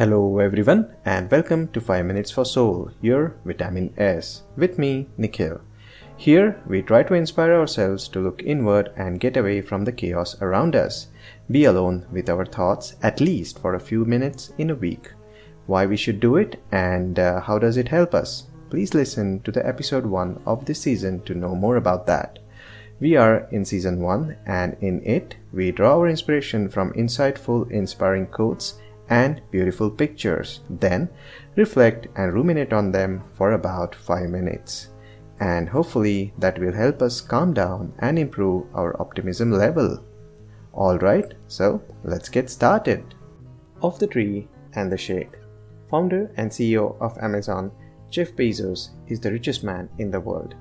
Hello everyone and welcome to 5 Minutes for Soul, your Vitamin S, with me, Nikhil. Here, we try to inspire ourselves to look inward and get away from the chaos around us. Be alone with our thoughts at least for a few minutes in a week. Why we should do it and uh, how does it help us? Please listen to the episode 1 of this season to know more about that. We are in season 1 and in it, we draw our inspiration from insightful, inspiring quotes and beautiful pictures. Then reflect and ruminate on them for about 5 minutes and hopefully that will help us calm down and improve our optimism level. Alright, so let's get started. Of the Tree and the Shade. Founder and CEO of Amazon, Jeff Bezos is the richest man in the world.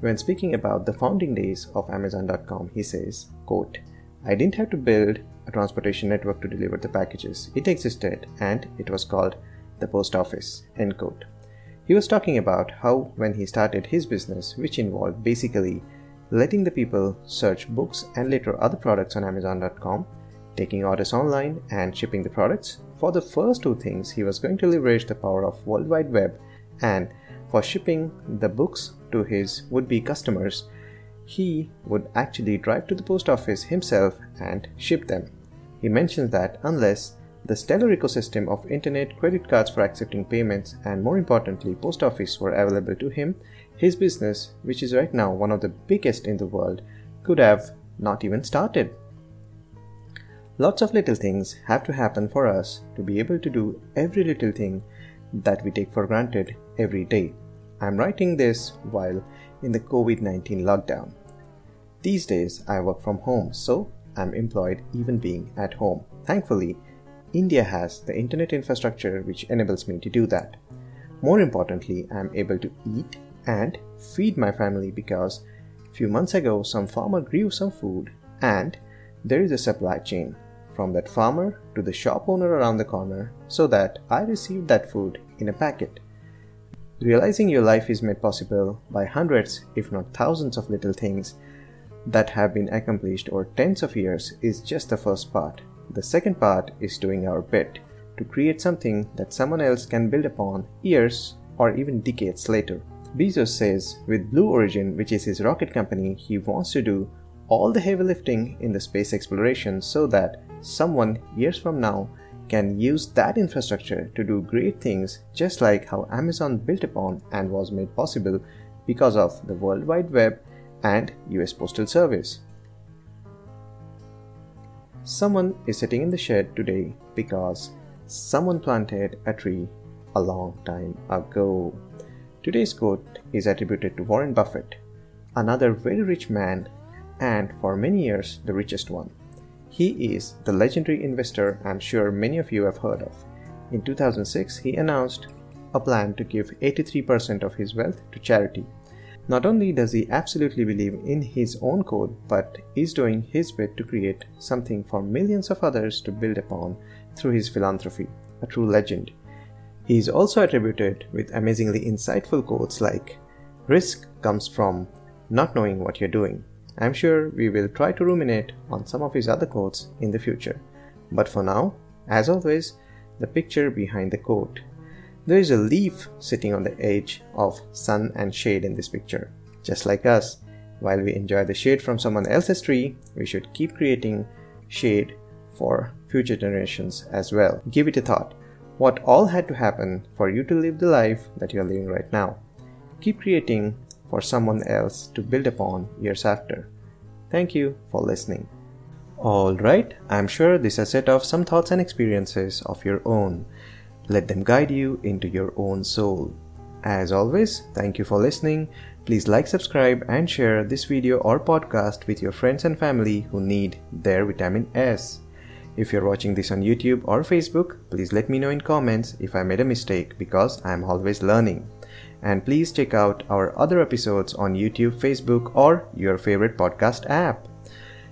When speaking about the founding days of Amazon.com, he says, quote, I didn't have to build a transportation network to deliver the packages. It existed and it was called the post office. End quote. He was talking about how, when he started his business, which involved basically letting the people search books and later other products on Amazon.com, taking orders online, and shipping the products, for the first two things, he was going to leverage the power of World Wide Web, and for shipping the books to his would be customers, he would actually drive to the post office himself and ship them. He mentions that unless the stellar ecosystem of internet, credit cards for accepting payments, and more importantly, post office were available to him, his business, which is right now one of the biggest in the world, could have not even started. Lots of little things have to happen for us to be able to do every little thing that we take for granted every day. I'm writing this while in the COVID 19 lockdown. These days I work from home, so I'm employed even being at home. Thankfully, India has the internet infrastructure which enables me to do that. More importantly, I am able to eat and feed my family because a few months ago some farmer grew some food and there is a supply chain from that farmer to the shop owner around the corner so that I received that food in a packet. Realizing your life is made possible by hundreds, if not thousands, of little things that have been accomplished over tens of years is just the first part. The second part is doing our bit to create something that someone else can build upon years or even decades later. Bezos says with Blue Origin, which is his rocket company, he wants to do all the heavy lifting in the space exploration so that someone years from now can use that infrastructure to do great things just like how Amazon built upon and was made possible because of the World Wide Web and US Postal Service. Someone is sitting in the shed today because someone planted a tree a long time ago. Today's quote is attributed to Warren Buffett, another very rich man and for many years the richest one. He is the legendary investor I'm sure many of you have heard of. In 2006, he announced a plan to give 83% of his wealth to charity. Not only does he absolutely believe in his own code, but is doing his bit to create something for millions of others to build upon through his philanthropy, a true legend. He is also attributed with amazingly insightful quotes like Risk comes from not knowing what you're doing. I'm sure we will try to ruminate on some of his other quotes in the future. But for now, as always, the picture behind the quote there is a leaf sitting on the edge of sun and shade in this picture. Just like us, while we enjoy the shade from someone else's tree, we should keep creating shade for future generations as well. Give it a thought. What all had to happen for you to live the life that you are living right now? Keep creating for someone else to build upon years after. Thank you for listening. Alright, I'm sure this has set off some thoughts and experiences of your own. Let them guide you into your own soul. As always, thank you for listening. Please like, subscribe, and share this video or podcast with your friends and family who need their vitamin S. If you're watching this on YouTube or Facebook, please let me know in comments if I made a mistake because I'm always learning. And please check out our other episodes on YouTube, Facebook, or your favorite podcast app.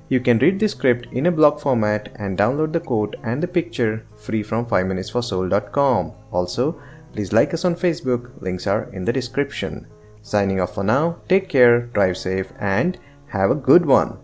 You can read the script in a blog format and download the quote and the picture free from 5minutesforsoul.com. Also, please like us on Facebook, links are in the description. Signing off for now, take care, drive safe, and have a good one.